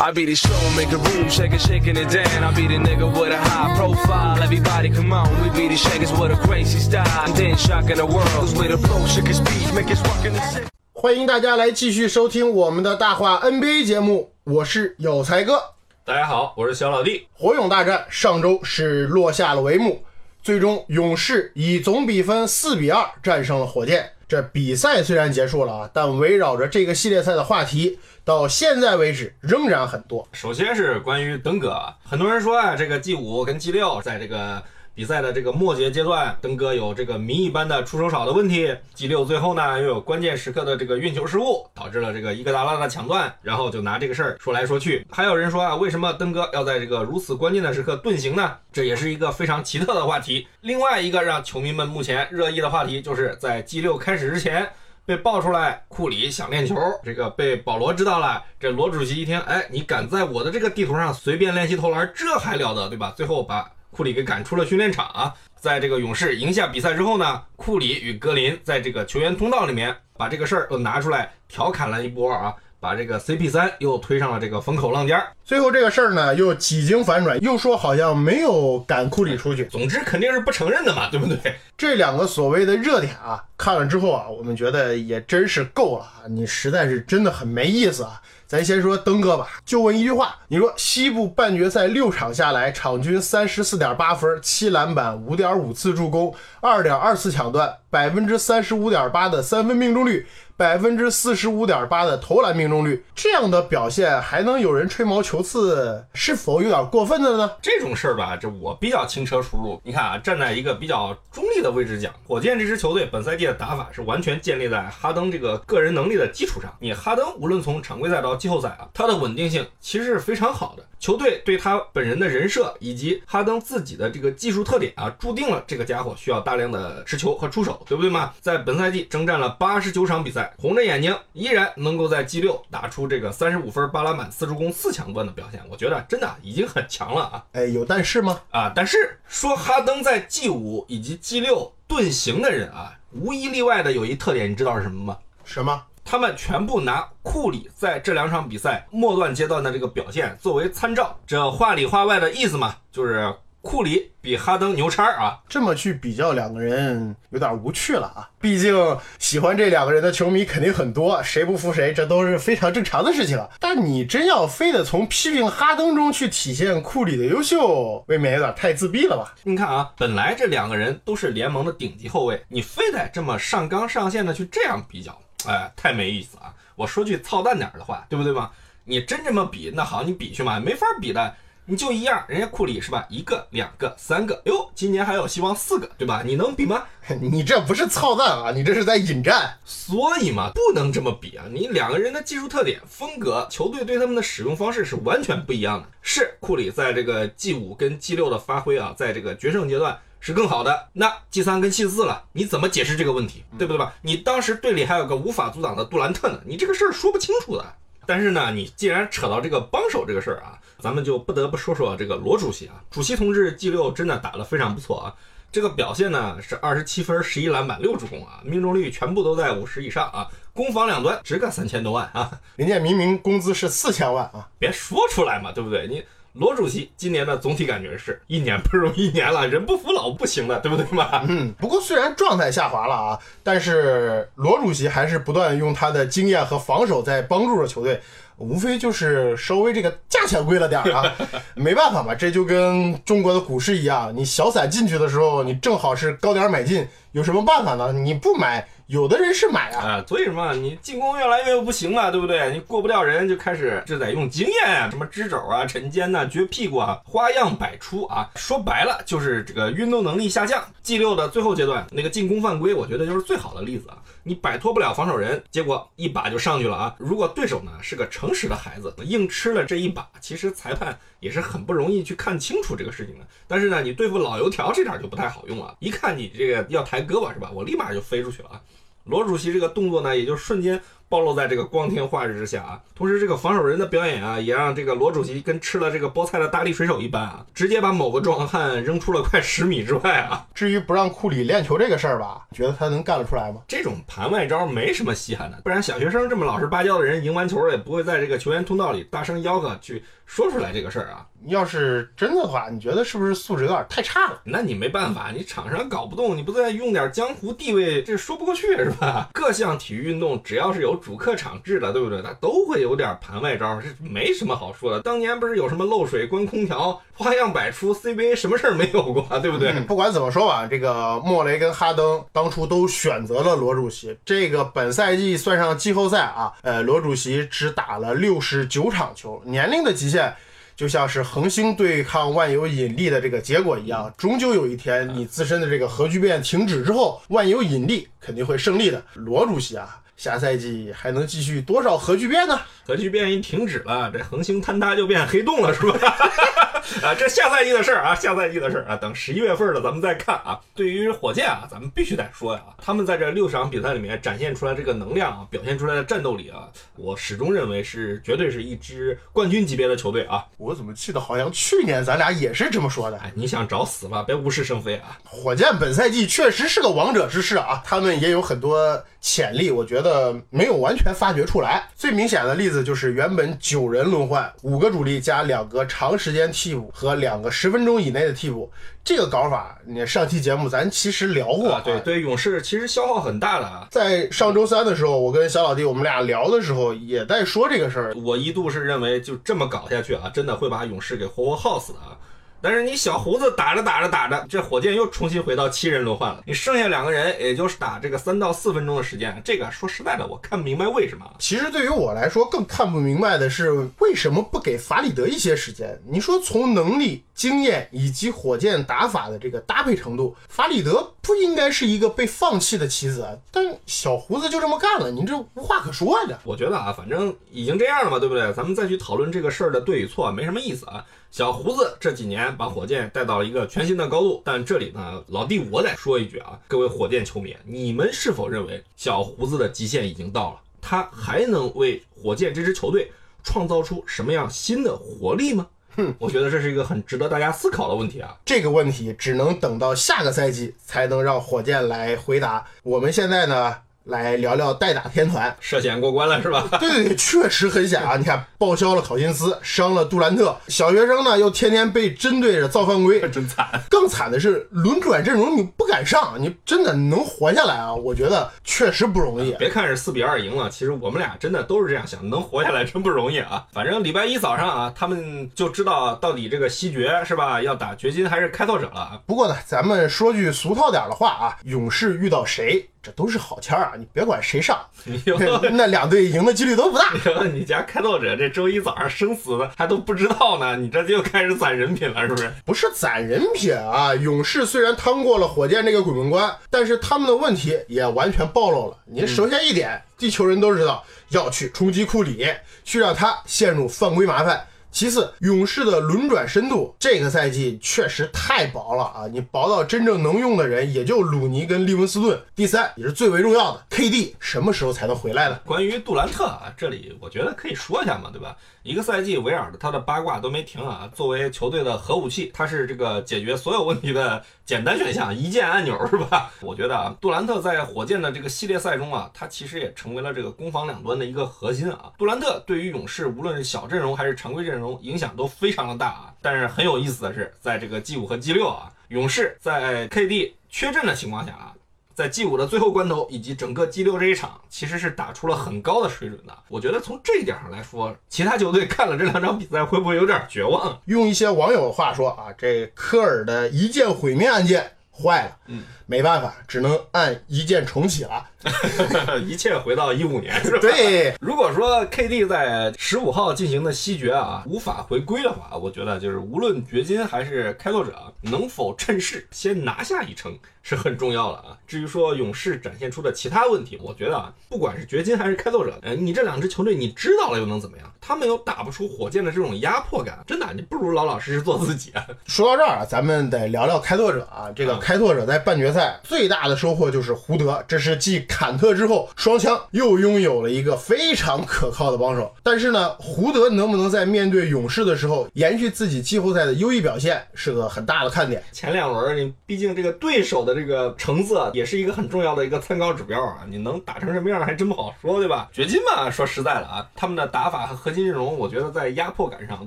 I be the show, make a room, shake it, shaking it down. I be the nigga with a high profile. Everybody come on, we be the shakers with a crazy style. And then shocking the world, cause we the flow, shake his speed, make us rockin' the city. 欢迎大家来继续收听我们的大话 NBA 节目，我是有才哥。大家好，我是小老弟。火勇大战上周是落下了帷幕，最终勇士以总比分四比二战胜了火箭。这比赛虽然结束了啊，但围绕着这个系列赛的话题，到现在为止仍然很多。首先是关于登哥，啊，很多人说啊，这个 G 五跟 G 六在这个比赛的这个末节阶段，登哥有这个谜一般的出手少的问题，G 六最后呢又有关键时刻的这个运球失误，导致了这个伊戈达拉的抢断，然后就拿这个事儿说来说去。还有人说啊，为什么登哥要在这个如此关键的时刻遁形呢？这也是一个非常奇特的话题。另外一个让球迷们目前热议的话题，就是在 G 六开始之前。被爆出来，库里想练球，这个被保罗知道了。这罗主席一听，哎，你敢在我的这个地图上随便练习投篮，这还了得，对吧？最后把库里给赶出了训练场啊。在这个勇士赢下比赛之后呢，库里与格林在这个球员通道里面把这个事儿都拿出来调侃了一波啊，把这个 CP 三又推上了这个风口浪尖儿。最后这个事儿呢，又几经反转，又说好像没有赶库里出去。总之肯定是不承认的嘛，对不对？这两个所谓的热点啊，看了之后啊，我们觉得也真是够了啊！你实在是真的很没意思啊！咱先说登哥吧，就问一句话：你说西部半决赛六场下来，场均三十四点八分、七篮板、五点五次助攻、二点二次抢断、百分之三十五点八的三分命中率、百分之四十五点八的投篮命中率，这样的表现还能有人吹毛求疵，是否有点过分的呢？这种事儿吧，这我比较轻车熟路。你看啊，站在一个比较中立的位置讲，火箭这支球队本赛季的打法是完全建立在哈登这个个人能力的基础上。你哈登无论从常规赛到季后赛啊，他的稳定性其实是非常好的。球队对他本人的人设以及哈登自己的这个技术特点啊，注定了这个家伙需要大量的持球和出手，对不对嘛？在本赛季征战了八十九场比赛，红着眼睛依然能够在 G 六打出这个三十五分、八篮板、四助攻、四抢断的表现，我觉得真的已经很强了啊！哎，有但是吗？啊，但是说哈登在 G 五以及 G 六遁形的人啊，无一例外的有一特点，你知道是什么吗？什么？他们全部拿库里在这两场比赛末段阶段的这个表现作为参照。这话里话外的意思嘛，就是库里比哈登牛叉啊。这么去比较两个人有点无趣了啊！毕竟喜欢这两个人的球迷肯定很多，谁不服谁，这都是非常正常的事情了。但你真要非得从批评哈登中去体现库里的优秀，未免有点太自闭了吧？你看啊，本来这两个人都是联盟的顶级后卫，你非得这么上纲上线的去这样比较。哎，太没意思啊！我说句操蛋点的话，对不对嘛？你真这么比，那好，你比去嘛，没法比的。你就一样，人家库里是吧？一个、两个、三个，哟，今年还有希望四个，对吧？你能比吗？你这不是操蛋啊，你这是在引战。所以嘛，不能这么比啊！你两个人的技术特点、风格、球队对他们的使用方式是完全不一样的。是库里在这个 G 五跟 G 六的发挥啊，在这个决胜阶段。是更好的，那 G 三跟 G 四了，你怎么解释这个问题，对不对吧？你当时队里还有个无法阻挡的杜兰特呢，你这个事儿说不清楚的。但是呢，你既然扯到这个帮手这个事儿啊，咱们就不得不说说这个罗主席啊，主席同志 G 六真的打得非常不错啊，这个表现呢是二十七分、十一篮板、六助攻啊，命中率全部都在五十以上啊，攻防两端值个三千多万啊，人家明明工资是四千万啊，别说出来嘛，对不对？你。罗主席今年的总体感觉是一年不如一年了，人不服老不行的，对不对嘛？嗯，不过虽然状态下滑了啊，但是罗主席还是不断用他的经验和防守在帮助着球队，无非就是稍微这个价钱贵了点儿啊，没办法嘛，这就跟中国的股市一样，你小散进去的时候，你正好是高点买进，有什么办法呢？你不买。有的人是买啊，所以什么你进攻越来越不行了，对不对？你过不掉人，就开始就得用经验啊，什么支肘啊、沉肩呐、撅屁股啊，花样百出啊。说白了就是这个运动能力下降。G 六的最后阶段那个进攻犯规，我觉得就是最好的例子啊。你摆脱不了防守人，结果一把就上去了啊！如果对手呢是个诚实的孩子，硬吃了这一把，其实裁判也是很不容易去看清楚这个事情的。但是呢，你对付老油条这点就不太好用了，一看你这个要抬胳膊是吧？我立马就飞出去了啊！罗主席这个动作呢，也就瞬间。暴露在这个光天化日之下啊！同时，这个防守人的表演啊，也让这个罗主席跟吃了这个菠菜的大力水手一般啊，直接把某个壮汉扔出了快十米之外啊！至于不让库里练球这个事儿吧，觉得他能干得出来吗？这种盘外招没什么稀罕的，不然小学生这么老实巴交的人，赢完球也不会在这个球员通道里大声吆喝去说出来这个事儿啊！要是真的话，你觉得是不是素质有点太差了？那你没办法，你场上搞不动，你不再用点江湖地位，这说不过去是吧？各项体育运动只要是有主客场制。对不对？他都会有点盘外招，这没什么好说的。当年不是有什么漏水、关空调，花样百出，CBA 什么事儿没有过，对不对？不管怎么说吧，这个莫雷跟哈登当初都选择了罗主席。这个本赛季算上季后赛啊，呃，罗主席只打了六十九场球，年龄的极限就像是恒星对抗万有引力的这个结果一样，终究有一天你自身的这个核聚变停止之后，万有引力肯定会胜利的。罗主席啊。下赛季还能继续多少核聚变呢？核聚变一停止了，这恒星坍塌就变黑洞了，是吧？啊，这下赛季的事儿啊，下赛季的事儿啊，等十一月份了咱们再看啊。对于火箭啊，咱们必须得说呀，他们在这六场比赛里面展现出来这个能量啊，表现出来的战斗力啊，我始终认为是绝对是一支冠军级别的球队啊。我怎么记得好像去年咱俩也是这么说的？哎，你想找死吧？别无事生非啊！火箭本赛季确实是个王者之势啊，他们也有很多潜力，我觉得没有完全发掘出来。最明显的例子就是原本九人轮换，五个主力加两个长时间替补和两个十分钟以内的替补，这个搞法，你上期节目咱其实聊过。对对，勇士其实消耗很大的啊。在上周三的时候，我跟小老弟我们俩聊的时候也在说这个事儿。我一度是认为就这么搞下去啊，真的会把勇士给活活耗死的啊。但是你小胡子打着打着打着，这火箭又重新回到七人轮换了。你剩下两个人，也就是打这个三到四分钟的时间。这个说实在的，我看不明白为什么。其实对于我来说，更看不明白的是为什么不给法里德一些时间？你说从能力、经验以及火箭打法的这个搭配程度，法里德不应该是一个被放弃的棋子。但小胡子就这么干了，你这无话可说呀！我觉得啊，反正已经这样了嘛，对不对？咱们再去讨论这个事儿的对与错，没什么意思啊。小胡子这几年把火箭带到了一个全新的高度，但这里呢，老弟我得说一句啊，各位火箭球迷，你们是否认为小胡子的极限已经到了？他还能为火箭这支球队创造出什么样新的活力吗？哼，我觉得这是一个很值得大家思考的问题啊。这个问题只能等到下个赛季才能让火箭来回答。我们现在呢？来聊聊代打天团涉险过关了是吧？对对对，确实很险啊！你看，报销了考辛斯，伤了杜兰特，小学生呢又天天被针对着造犯规，真惨。更惨的是轮转阵容你不敢上，你真的能活下来啊？我觉得确实不容易。别看是四比二赢了，其实我们俩真的都是这样想，能活下来真不容易啊。反正礼拜一早上啊，他们就知道到底这个西决是吧，要打掘金还是开拓者了。不过呢，咱们说句俗套点的话啊，勇士遇到谁？这都是好签儿啊！你别管谁上，那两队赢的几率都不大。你家开拓者这周一早上生死的还都不知道呢，你这就开始攒人品了，是不是？不是攒人品啊！勇士虽然趟过了火箭这个鬼门关，但是他们的问题也完全暴露了。你首先一点，地球人都知道要去冲击库里，去让他陷入犯规麻烦。其次，勇士的轮转深度这个赛季确实太薄了啊！你薄到真正能用的人也就鲁尼跟利文斯顿。第三，也是最为重要的，KD 什么时候才能回来呢？关于杜兰特啊，这里我觉得可以说一下嘛，对吧？一个赛季围绕着他的八卦都没停啊。作为球队的核武器，他是这个解决所有问题的简单选项，一键按钮是吧？我觉得啊，杜兰特在火箭的这个系列赛中啊，他其实也成为了这个攻防两端的一个核心啊。杜兰特对于勇士，无论是小阵容还是常规阵容，影响都非常的大啊。但是很有意思的是，在这个 G 五和 G 六啊，勇士在 KD 缺阵的情况下啊。在 G 五的最后关头，以及整个 G 六这一场，其实是打出了很高的水准的。我觉得从这一点上来说，其他球队看了这两场比赛，会不会有点绝望？用一些网友的话说啊，这科尔的一键毁灭案件坏了，嗯，没办法，只能按一键重启了。一切回到一五年是吧？对，如果说 KD 在十五号进行的西决啊无法回归的话，我觉得就是无论掘金还是开拓者能否趁势先拿下一城是很重要的啊。至于说勇士展现出的其他问题，我觉得啊，不管是掘金还是开拓者，呃，你这两支球队你知道了又能怎么样？他们又打不出火箭的这种压迫感，真的，你不如老老实实做自己啊。说到这儿啊，咱们得聊聊开拓者啊。这个开拓者在半决赛最大的收获就是胡德，这是继坎特之后双枪又拥有了一个非常可靠的帮手。但是呢，胡德能不能在面对勇士的时候延续自己季后赛的优异表现，是个很大的看点。前两轮你毕竟这个对手的这个成色也是一个很重要的一个参考指标啊，你能打成什么样还真不好说，对吧？掘金嘛，说实在的啊，他们的打法和核心阵容，我觉得在压迫感上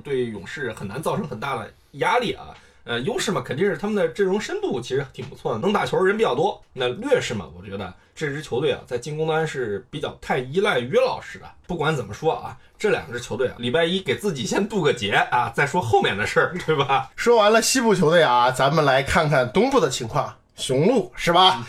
对勇士很难造成很大的压力啊。呃，优势嘛，肯定是他们的阵容深度其实挺不错的，能打球人比较多。那劣势嘛，我觉得这支球队啊，在进攻端是比较太依赖于老师的。不管怎么说啊，这两支球队啊，礼拜一给自己先渡个劫啊，再说后面的事儿，对吧？说完了西部球队啊，咱们来看看东部的情况。雄鹿是吧？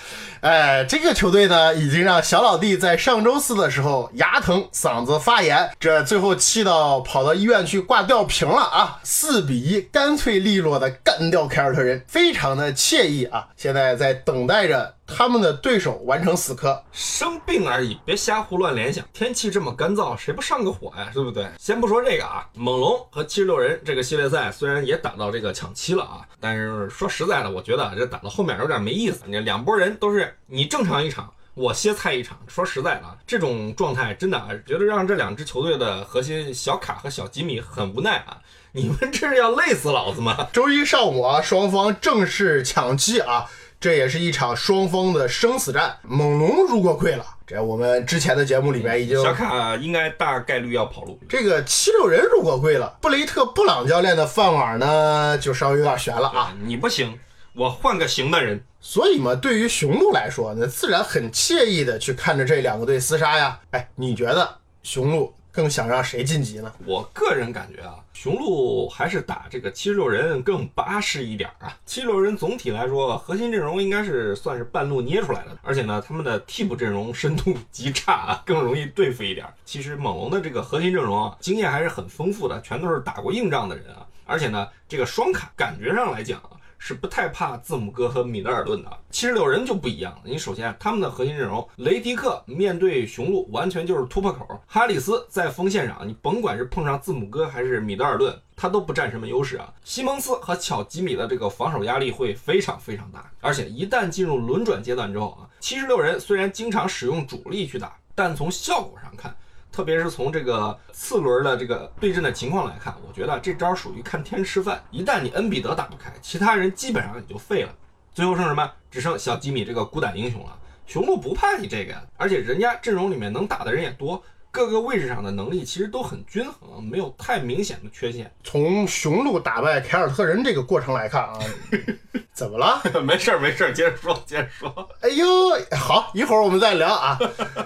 哎，这个球队呢，已经让小老弟在上周四的时候牙疼、嗓子发炎，这最后气到跑到医院去挂吊瓶了啊！四比一，干脆利落的干掉凯尔特人，非常的惬意啊！现在在等待着。他们的对手完成死磕，生病而已，别瞎胡乱联想。天气这么干燥，谁不上个火呀？对不对？先不说这个啊，猛龙和七十六人这个系列赛虽然也打到这个抢七了啊，但是说实在的，我觉得这打到后面有点没意思。你两拨人都是你正常一场，我歇菜一场。说实在的，这种状态真的啊，觉得让这两支球队的核心小卡和小吉米很无奈啊。你们这是要累死老子吗？周一上午啊，双方正式抢七啊。这也是一场双方的生死战。猛龙如果跪了，这我们之前的节目里面已经小卡应该大概率要跑路。这个七六人如果跪了，布雷特布朗教练的饭碗呢，就稍微有点悬了啊。你不行，我换个行的人。所以嘛，对于雄鹿来说，那自然很惬意的去看着这两个队厮杀呀。哎，你觉得雄鹿？更想让谁晋级呢？我个人感觉啊，雄鹿还是打这个七十六人更巴适一点啊。七十六人总体来说，核心阵容应该是算是半路捏出来的，而且呢，他们的替补阵容深度极差啊，更容易对付一点。其实猛龙的这个核心阵容啊，经验还是很丰富的，全都是打过硬仗的人啊，而且呢，这个双卡感觉上来讲啊。是不太怕字母哥和米德尔顿的，七十六人就不一样了。你首先他们的核心阵容，雷迪克面对雄鹿完全就是突破口，哈里斯在锋线上，你甭管是碰上字母哥还是米德尔顿，他都不占什么优势啊。西蒙斯和巧吉米的这个防守压力会非常非常大，而且一旦进入轮转阶段之后啊，七十六人虽然经常使用主力去打，但从效果上看。特别是从这个次轮的这个对阵的情况来看，我觉得这招属于看天吃饭。一旦你恩比德打不开，其他人基本上也就废了。最后剩什么？只剩小吉米这个孤胆英雄了。雄鹿不怕你这个呀，而且人家阵容里面能打的人也多。各个位置上的能力其实都很均衡，没有太明显的缺陷。从雄鹿打败凯尔特人这个过程来看啊，怎么了？没事儿，没事儿，接着说，接着说。哎呦，好，一会儿我们再聊啊。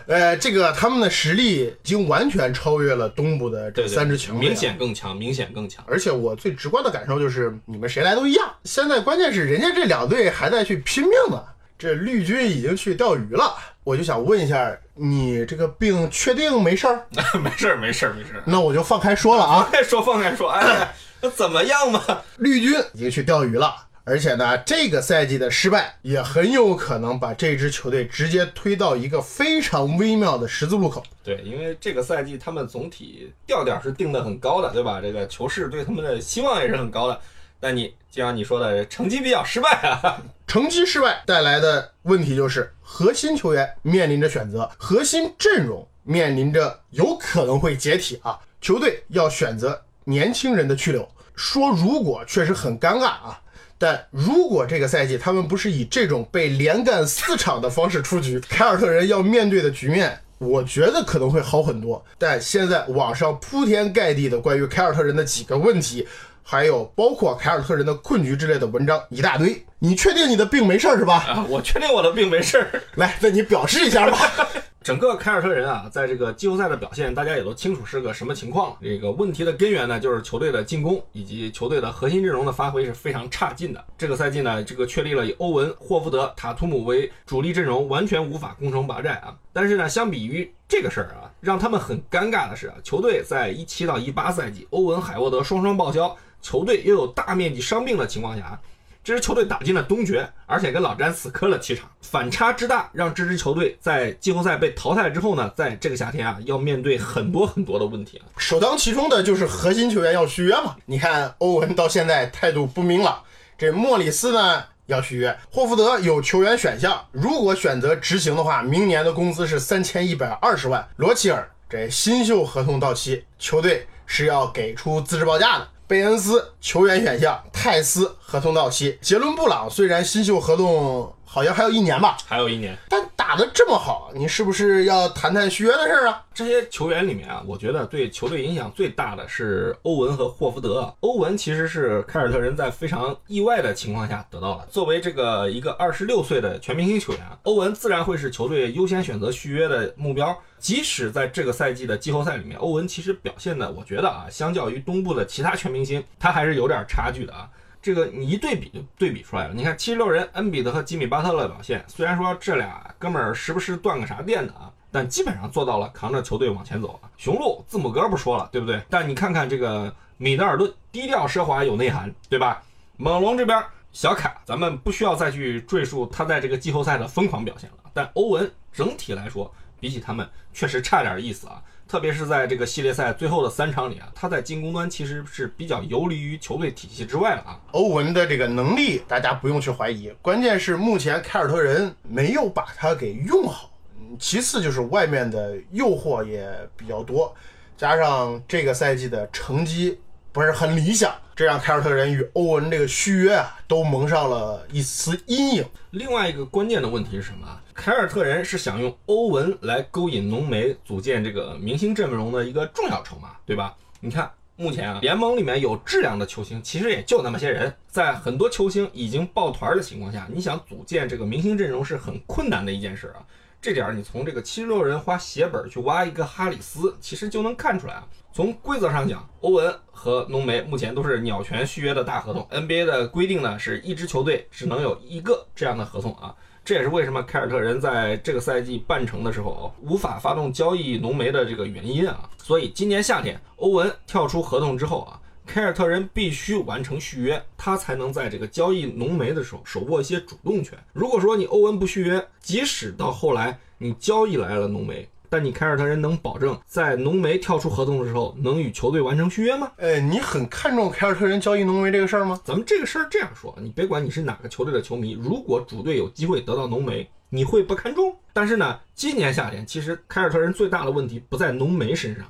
呃，这个他们的实力已经完全超越了东部的这三支球队，明显更强，明显更强。而且我最直观的感受就是，你们谁来都一样。现在关键是人家这两队还在去拼命呢。这绿军已经去钓鱼了，我就想问一下，你这个病确定没事儿？没事儿，没事儿，没事儿。那我就放开说了啊，放开说，放开说。哎，那怎么样嘛？绿军已经去钓鱼了，而且呢，这个赛季的失败也很有可能把这支球队直接推到一个非常微妙的十字路口。对，因为这个赛季他们总体调调是定的很高的，对吧？这个球市对他们的希望也是很高的。但你就像你说的，成绩比较失败啊。成绩失败带来的问题就是，核心球员面临着选择，核心阵容面临着有可能会解体啊。球队要选择年轻人的去留。说如果确实很尴尬啊，但如果这个赛季他们不是以这种被连干四场的方式出局，凯尔特人要面对的局面，我觉得可能会好很多。但现在网上铺天盖地的关于凯尔特人的几个问题。还有包括凯尔特人的困局之类的文章一大堆，你确定你的病没事儿是吧？啊，我确定我的病没事儿。来，那你表示一下吧。整个凯尔特人啊，在这个季后赛的表现，大家也都清楚是个什么情况。这个问题的根源呢，就是球队的进攻以及球队的核心阵容的发挥是非常差劲的。这个赛季呢，这个确立了以欧文、霍福德、塔图姆为主力阵容，完全无法攻城拔寨啊。但是呢，相比于这个事儿啊，让他们很尴尬的是啊，球队在一七到一八赛季，欧文、海沃德双双报销，球队又有大面积伤病的情况下。这支球队打进了东决，而且跟老詹死磕了七场，反差之大，让这支球队在季后赛被淘汰之后呢，在这个夏天啊，要面对很多很多的问题啊。首当其冲的就是核心球员要续约嘛。你看欧文到现在态度不明朗，这莫里斯呢要续约，霍福德有球员选项，如果选择执行的话，明年的工资是三千一百二十万。罗齐尔这新秀合同到期，球队是要给出资质报价的。贝恩斯球员选项，泰斯合同到期，杰伦布朗虽然新秀合同好像还有一年吧，还有一年，但打得这么好，你是不是要谈谈续约的事儿啊？这些球员里面啊，我觉得对球队影响最大的是欧文和霍福德。欧文其实是凯尔特人在非常意外的情况下得到了，作为这个一个二十六岁的全明星球员，欧文自然会是球队优先选择续约的目标。即使在这个赛季的季后赛里面，欧文其实表现的，我觉得啊，相较于东部的其他全明星，他还是有点差距的啊。这个你一对比就对比出来了。你看七十六人恩比德和吉米巴特勒表现，虽然说这俩哥们儿时不时断个啥电的啊。但基本上做到了扛着球队往前走啊！雄鹿字母哥不说了，对不对？但你看看这个米德尔顿，低调奢华有内涵，对吧？猛龙这边小卡，咱们不需要再去赘述他在这个季后赛的疯狂表现了。但欧文整体来说，比起他们确实差点意思啊！特别是在这个系列赛最后的三场里啊，他在进攻端其实是比较游离于球队体系之外了啊。欧文的这个能力大家不用去怀疑，关键是目前凯尔特人没有把他给用好。其次就是外面的诱惑也比较多，加上这个赛季的成绩不是很理想，这让凯尔特人与欧文这个续约啊都蒙上了一丝阴影。另外一个关键的问题是什么？凯尔特人是想用欧文来勾引浓眉，组建这个明星阵容的一个重要筹码，对吧？你看，目前啊，联盟里面有质量的球星其实也就那么些人，在很多球星已经抱团的情况下，你想组建这个明星阵容是很困难的一件事啊。这点你从这个七十六人花血本去挖一个哈里斯，其实就能看出来啊。从规则上讲，欧文和浓眉目前都是鸟权续约的大合同。NBA 的规定呢，是一支球队只能有一个这样的合同啊。这也是为什么凯尔特人在这个赛季半程的时候无法发动交易浓眉的这个原因啊。所以今年夏天欧文跳出合同之后啊。凯尔特人必须完成续约，他才能在这个交易浓眉的时候手握一些主动权。如果说你欧文不续约，即使到后来你交易来了浓眉，但你凯尔特人能保证在浓眉跳出合同的时候能与球队完成续约吗？呃，你很看重凯尔特人交易浓眉这个事儿吗？咱们这个事儿这样说，你别管你是哪个球队的球迷，如果主队有机会得到浓眉，你会不看重？但是呢，今年夏天其实凯尔特人最大的问题不在浓眉身上。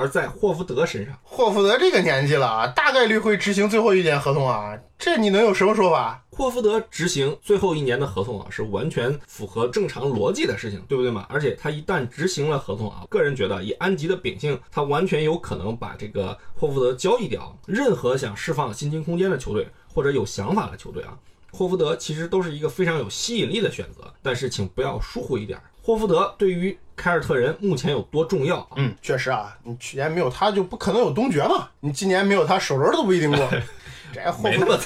而在霍福德身上，霍福德这个年纪了啊，大概率会执行最后一年合同啊，这你能有什么说法？霍福德执行最后一年的合同啊，是完全符合正常逻辑的事情，对不对嘛？而且他一旦执行了合同啊，个人觉得以安吉的秉性，他完全有可能把这个霍福德交易掉。任何想释放薪金空间的球队或者有想法的球队啊，霍福德其实都是一个非常有吸引力的选择。但是请不要疏忽一点，霍福德对于。凯尔特人目前有多重要？嗯，确实啊，你去年没有他就不可能有东决嘛。你今年没有他，首轮都不一定过。这霍福德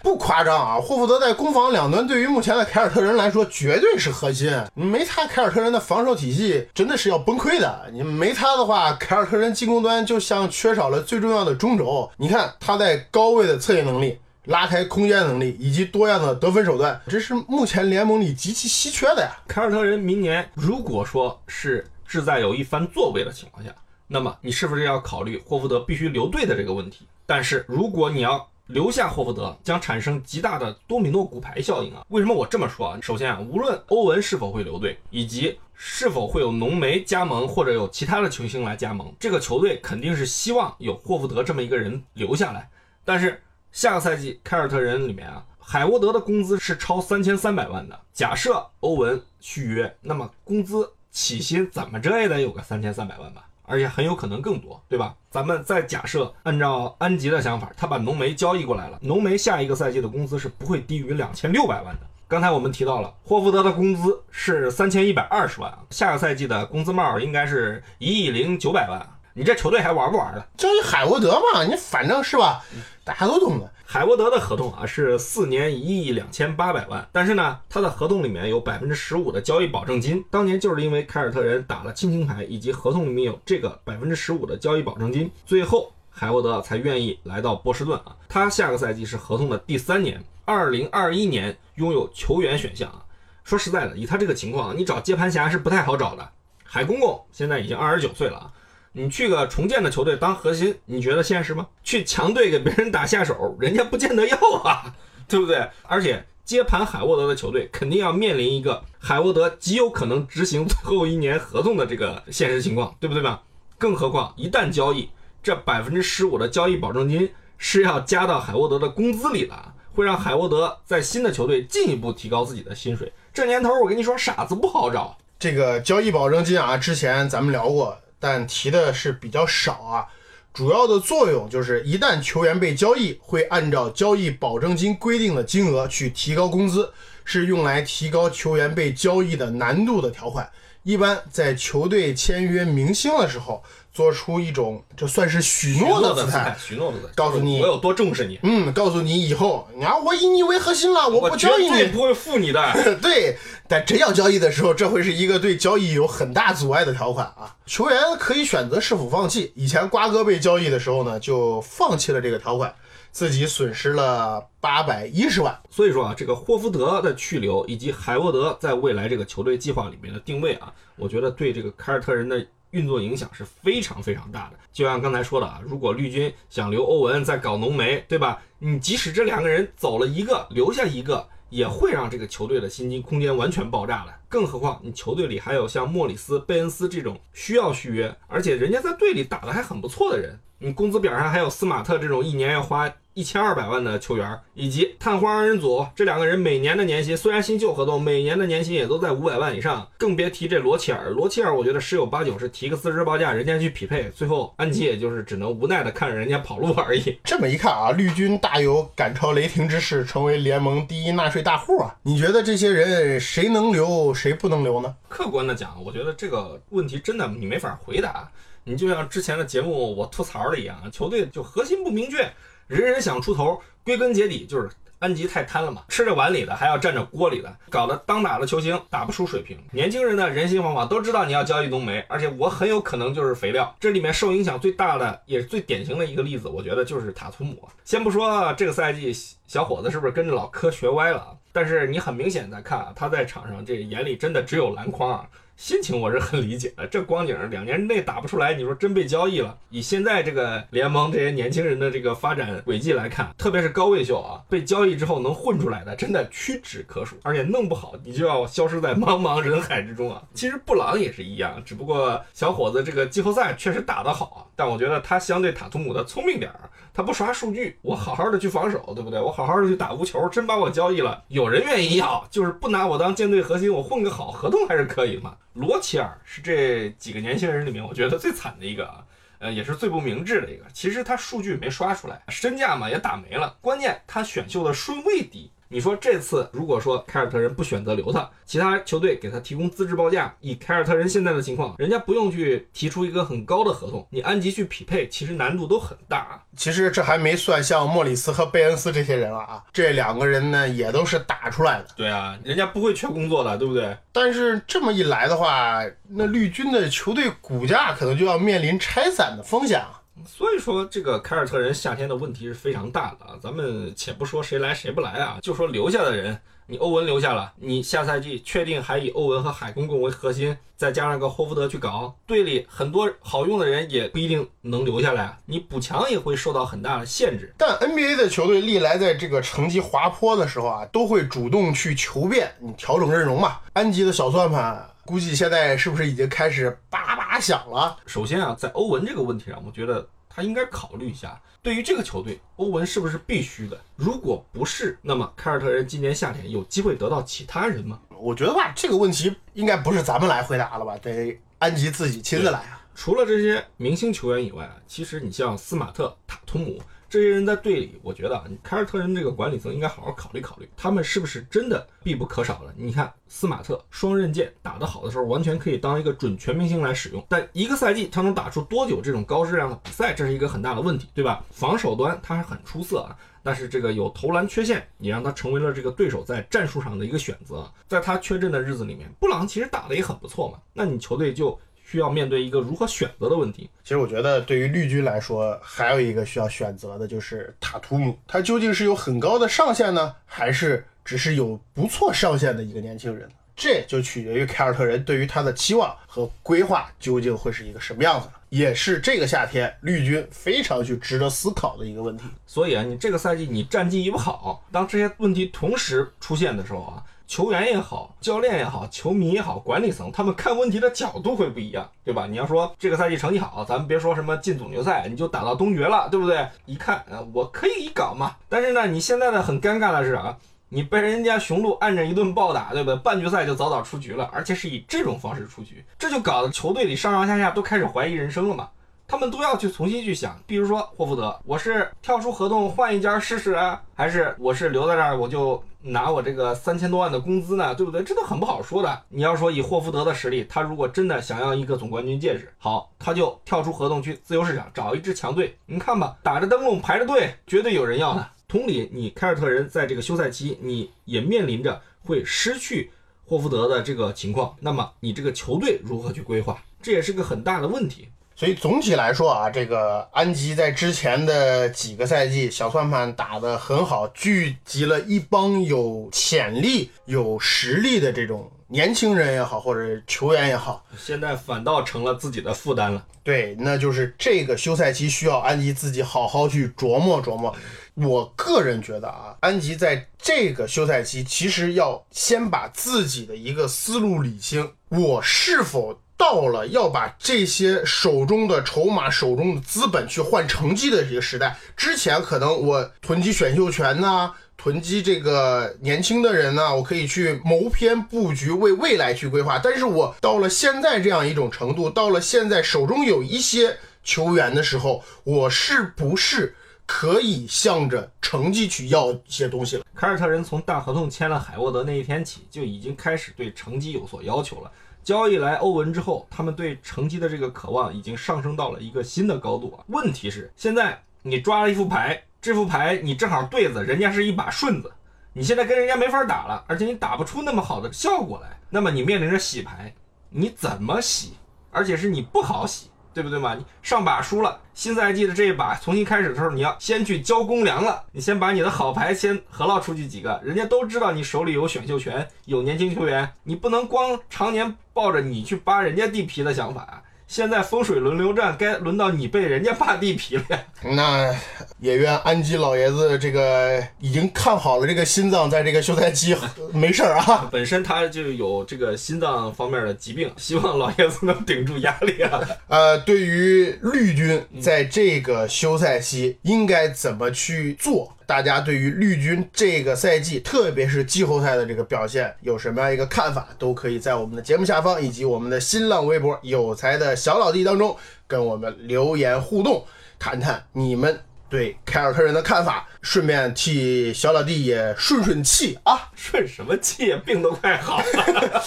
不夸张啊，霍福德在攻防两端对于目前的凯尔特人来说绝对是核心。没他，凯尔特人的防守体系真的是要崩溃的。你没他的话，凯尔特人进攻端就像缺少了最重要的中轴。你看他在高位的策应能力。拉开空间能力以及多样的得分手段，这是目前联盟里极其稀缺的呀。凯尔特人明年如果说是志在有一番作为的情况下，那么你是不是要考虑霍福德必须留队的这个问题？但是如果你要留下霍福德，将产生极大的多米诺骨牌效应啊！为什么我这么说啊？首先啊，无论欧文是否会留队，以及是否会有浓眉加盟或者有其他的球星来加盟，这个球队肯定是希望有霍福德这么一个人留下来，但是。下个赛季凯尔特人里面啊，海沃德的工资是超三千三百万的。假设欧文续约，那么工资起薪怎么着也得有个三千三百万吧，而且很有可能更多，对吧？咱们再假设按照安吉的想法，他把浓眉交易过来了，浓眉下一个赛季的工资是不会低于两千六百万的。刚才我们提到了霍福德的工资是三千一百二十万，下个赛季的工资帽应该是一亿零九百万。你这球队还玩不玩了？交易海沃德嘛，你反正是吧，大家都懂的。海沃德的合同啊是四年一亿两千八百万，但是呢，他的合同里面有百分之十五的交易保证金。当年就是因为凯尔特人打了亲情牌，以及合同里面有这个百分之十五的交易保证金，最后海沃德才愿意来到波士顿啊。他下个赛季是合同的第三年，二零二一年拥有球员选项啊。说实在的，以他这个情况，你找接盘侠是不太好找的。海公公现在已经二十九岁了啊。你去个重建的球队当核心，你觉得现实吗？去强队给别人打下手，人家不见得要啊，对不对？而且接盘海沃德的球队肯定要面临一个海沃德极有可能执行最后一年合同的这个现实情况，对不对吧？更何况一旦交易，这百分之十五的交易保证金是要加到海沃德的工资里的，会让海沃德在新的球队进一步提高自己的薪水。这年头我跟你说，傻子不好找。这个交易保证金啊，之前咱们聊过。但提的是比较少啊，主要的作用就是一旦球员被交易，会按照交易保证金规定的金额去提高工资，是用来提高球员被交易的难度的条款。一般在球队签约明星的时候。做出一种这算是许诺的姿态，许诺的姿态，告诉你我有多重视你。嗯，告诉你以后，你看我以你为核心了，我不交易你，不会负你的。对，但真要交易的时候，这会是一个对交易有很大阻碍的条款啊。球员可以选择是否放弃。以前瓜哥被交易的时候呢，就放弃了这个条款，自己损失了八百一十万。所以说啊，这个霍福德的去留以及海沃德在未来这个球队计划里面的定位啊，我觉得对这个凯尔特人的。运作影响是非常非常大的，就像刚才说的啊，如果绿军想留欧文再搞浓眉，对吧？你即使这两个人走了一个，留下一个，也会让这个球队的薪金空间完全爆炸了。更何况你球队里还有像莫里斯、贝恩斯这种需要续约，而且人家在队里打得还很不错的人，你工资表上还有斯马特这种一年要花。一千二百万的球员，以及探花二人组这两个人每年的年薪，虽然新旧合同，每年的年薪也都在五百万以上，更别提这罗切尔。罗切尔，我觉得十有八九是提个四十报价，人家去匹配，最后安吉也就是只能无奈的看着人家跑路而已。这么一看啊，绿军大有赶超雷霆之势，成为联盟第一纳税大户啊！你觉得这些人谁能留，谁不能留呢？客观的讲，我觉得这个问题真的你没法回答。你就像之前的节目我吐槽的一样，球队就核心不明确。人人想出头，归根结底就是安吉太贪了嘛，吃着碗里的还要占着锅里的，搞得当打的球星打不出水平。年轻人的人心惶惶，都知道你要交易浓眉，而且我很有可能就是肥料。这里面受影响最大的，也是最典型的一个例子，我觉得就是塔图姆。先不说这个赛季小伙子是不是跟着老科学歪了啊，但是你很明显在看啊，他在场上这眼里真的只有篮筐啊。心情我是很理解的，这光景两年内打不出来，你说真被交易了？以现在这个联盟这些年轻人的这个发展轨迹来看，特别是高位秀啊，被交易之后能混出来的真的屈指可数，而且弄不好你就要消失在茫茫人海之中啊。其实布朗也是一样，只不过小伙子这个季后赛确实打得好，但我觉得他相对塔图姆的聪明点儿。他不刷数据，我好好的去防守，对不对？我好好的去打无球，真把我交易了，有人愿意要，就是不拿我当舰队核心，我混个好合同还是可以嘛。罗齐尔是这几个年轻人里面，我觉得最惨的一个啊，呃，也是最不明智的一个。其实他数据没刷出来，身价嘛也打没了，关键他选秀的顺位低。你说这次如果说凯尔特人不选择留他，其他球队给他提供资质报价，以凯尔特人现在的情况，人家不用去提出一个很高的合同，你安吉去匹配，其实难度都很大。其实这还没算像莫里斯和贝恩斯这些人了啊，这两个人呢也都是打出来的。对啊，人家不会缺工作的，对不对？但是这么一来的话，那绿军的球队股价可能就要面临拆散的风险啊。所以说，这个凯尔特人夏天的问题是非常大的啊。咱们且不说谁来谁不来啊，就说留下的人，你欧文留下了，你下赛季确定还以欧文和海公公为核心，再加上个霍福德去搞，队里很多好用的人也不一定能留下来，你补强也会受到很大的限制。但 NBA 的球队历来在这个成绩滑坡的时候啊，都会主动去求变，你调整阵容嘛。安吉的小算盘。估计现在是不是已经开始叭叭响了？首先啊，在欧文这个问题上，我觉得他应该考虑一下，对于这个球队，欧文是不是必须的？如果不是，那么凯尔特人今年夏天有机会得到其他人吗？我觉得吧，这个问题应该不是咱们来回答了吧，得安吉自己亲自来啊。除了这些明星球员以外啊，其实你像斯马特、塔图姆。这些人在队里，我觉得啊，你凯尔特人这个管理层应该好好考虑考虑，他们是不是真的必不可少了？你看斯马特双刃剑打得好的时候，完全可以当一个准全明星来使用，但一个赛季他能打出多久这种高质量的比赛，这是一个很大的问题，对吧？防守端他还很出色啊。但是这个有投篮缺陷，也让他成为了这个对手在战术上的一个选择。在他缺阵的日子里面，布朗其实打得也很不错嘛。那你球队就需要面对一个如何选择的问题。其实我觉得，对于绿军来说，还有一个需要选择的就是塔图姆，他究竟是有很高的上限呢，还是只是有不错上限的一个年轻人？这就取决于凯尔特人对于他的期望和规划究竟会是一个什么样子，也是这个夏天绿军非常去值得思考的一个问题。所以啊，你这个赛季你战绩一不好，当这些问题同时出现的时候啊，球员也好，教练也好，球迷也好，管理层他们看问题的角度会不一样，对吧？你要说这个赛季成绩好，咱们别说什么进总决赛，你就打到东决了，对不对？一看，呃，我可以一搞嘛。但是呢，你现在呢很尴尬的是啊。你被人家雄鹿按着一顿暴打，对不对？半决赛就早早出局了，而且是以这种方式出局，这就搞得球队里上上下下都开始怀疑人生了嘛。他们都要去重新去想，比如说霍福德，我是跳出合同换一家试试啊，还是我是留在这儿我就拿我这个三千多万的工资呢？对不对？这都很不好说的。你要说以霍福德的实力，他如果真的想要一个总冠军戒指，好，他就跳出合同去自由市场找一支强队。你看吧，打着灯笼排着队，绝对有人要的。同理，你凯尔特人在这个休赛期，你也面临着会失去霍福德的这个情况，那么你这个球队如何去规划，这也是个很大的问题。所以总体来说啊，这个安吉在之前的几个赛季小算盘打得很好，聚集了一帮有潜力、有实力的这种年轻人也好，或者球员也好，现在反倒成了自己的负担了。对，那就是这个休赛期需要安吉自己好好去琢磨琢磨。我个人觉得啊，安吉在这个休赛期其实要先把自己的一个思路理清，我是否到了要把这些手中的筹码、手中的资本去换成绩的这个时代？之前可能我囤积选秀权呐，囤积这个年轻的人呢，我可以去谋篇布局，为未来去规划。但是我到了现在这样一种程度，到了现在手中有一些球员的时候，我是不是？可以向着成绩去要一些东西了。凯尔特人从大合同签了海沃德那一天起，就已经开始对成绩有所要求了。交易来欧文之后，他们对成绩的这个渴望已经上升到了一个新的高度啊。问题是，现在你抓了一副牌，这副牌你正好对子，人家是一把顺子，你现在跟人家没法打了，而且你打不出那么好的效果来，那么你面临着洗牌，你怎么洗？而且是你不好洗。对不对嘛？你上把输了，新赛季的这一把重新开始的时候，你要先去交公粮了。你先把你的好牌先合捞出去几个，人家都知道你手里有选秀权，有年轻球员，你不能光常年抱着你去扒人家地皮的想法。现在风水轮流转，该轮到你被人家霸地皮了。那也愿安吉老爷子这个已经看好了这个心脏，在这个休赛期 没事儿啊。本身他就有这个心脏方面的疾病，希望老爷子能顶住压力啊。呃，对于绿军在这个休赛期应该怎么去做？大家对于绿军这个赛季，特别是季后赛的这个表现，有什么样一个看法？都可以在我们的节目下方以及我们的新浪微博“有才的小老弟”当中跟我们留言互动，谈谈你们对凯尔特人的看法，顺便替小老弟也顺顺气啊！顺什么气？病都快好了，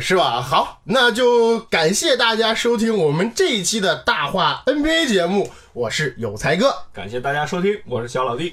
是吧？好，那就感谢大家收听我们这一期的大话 NBA 节目，我是有才哥，感谢大家收听，我是小老弟。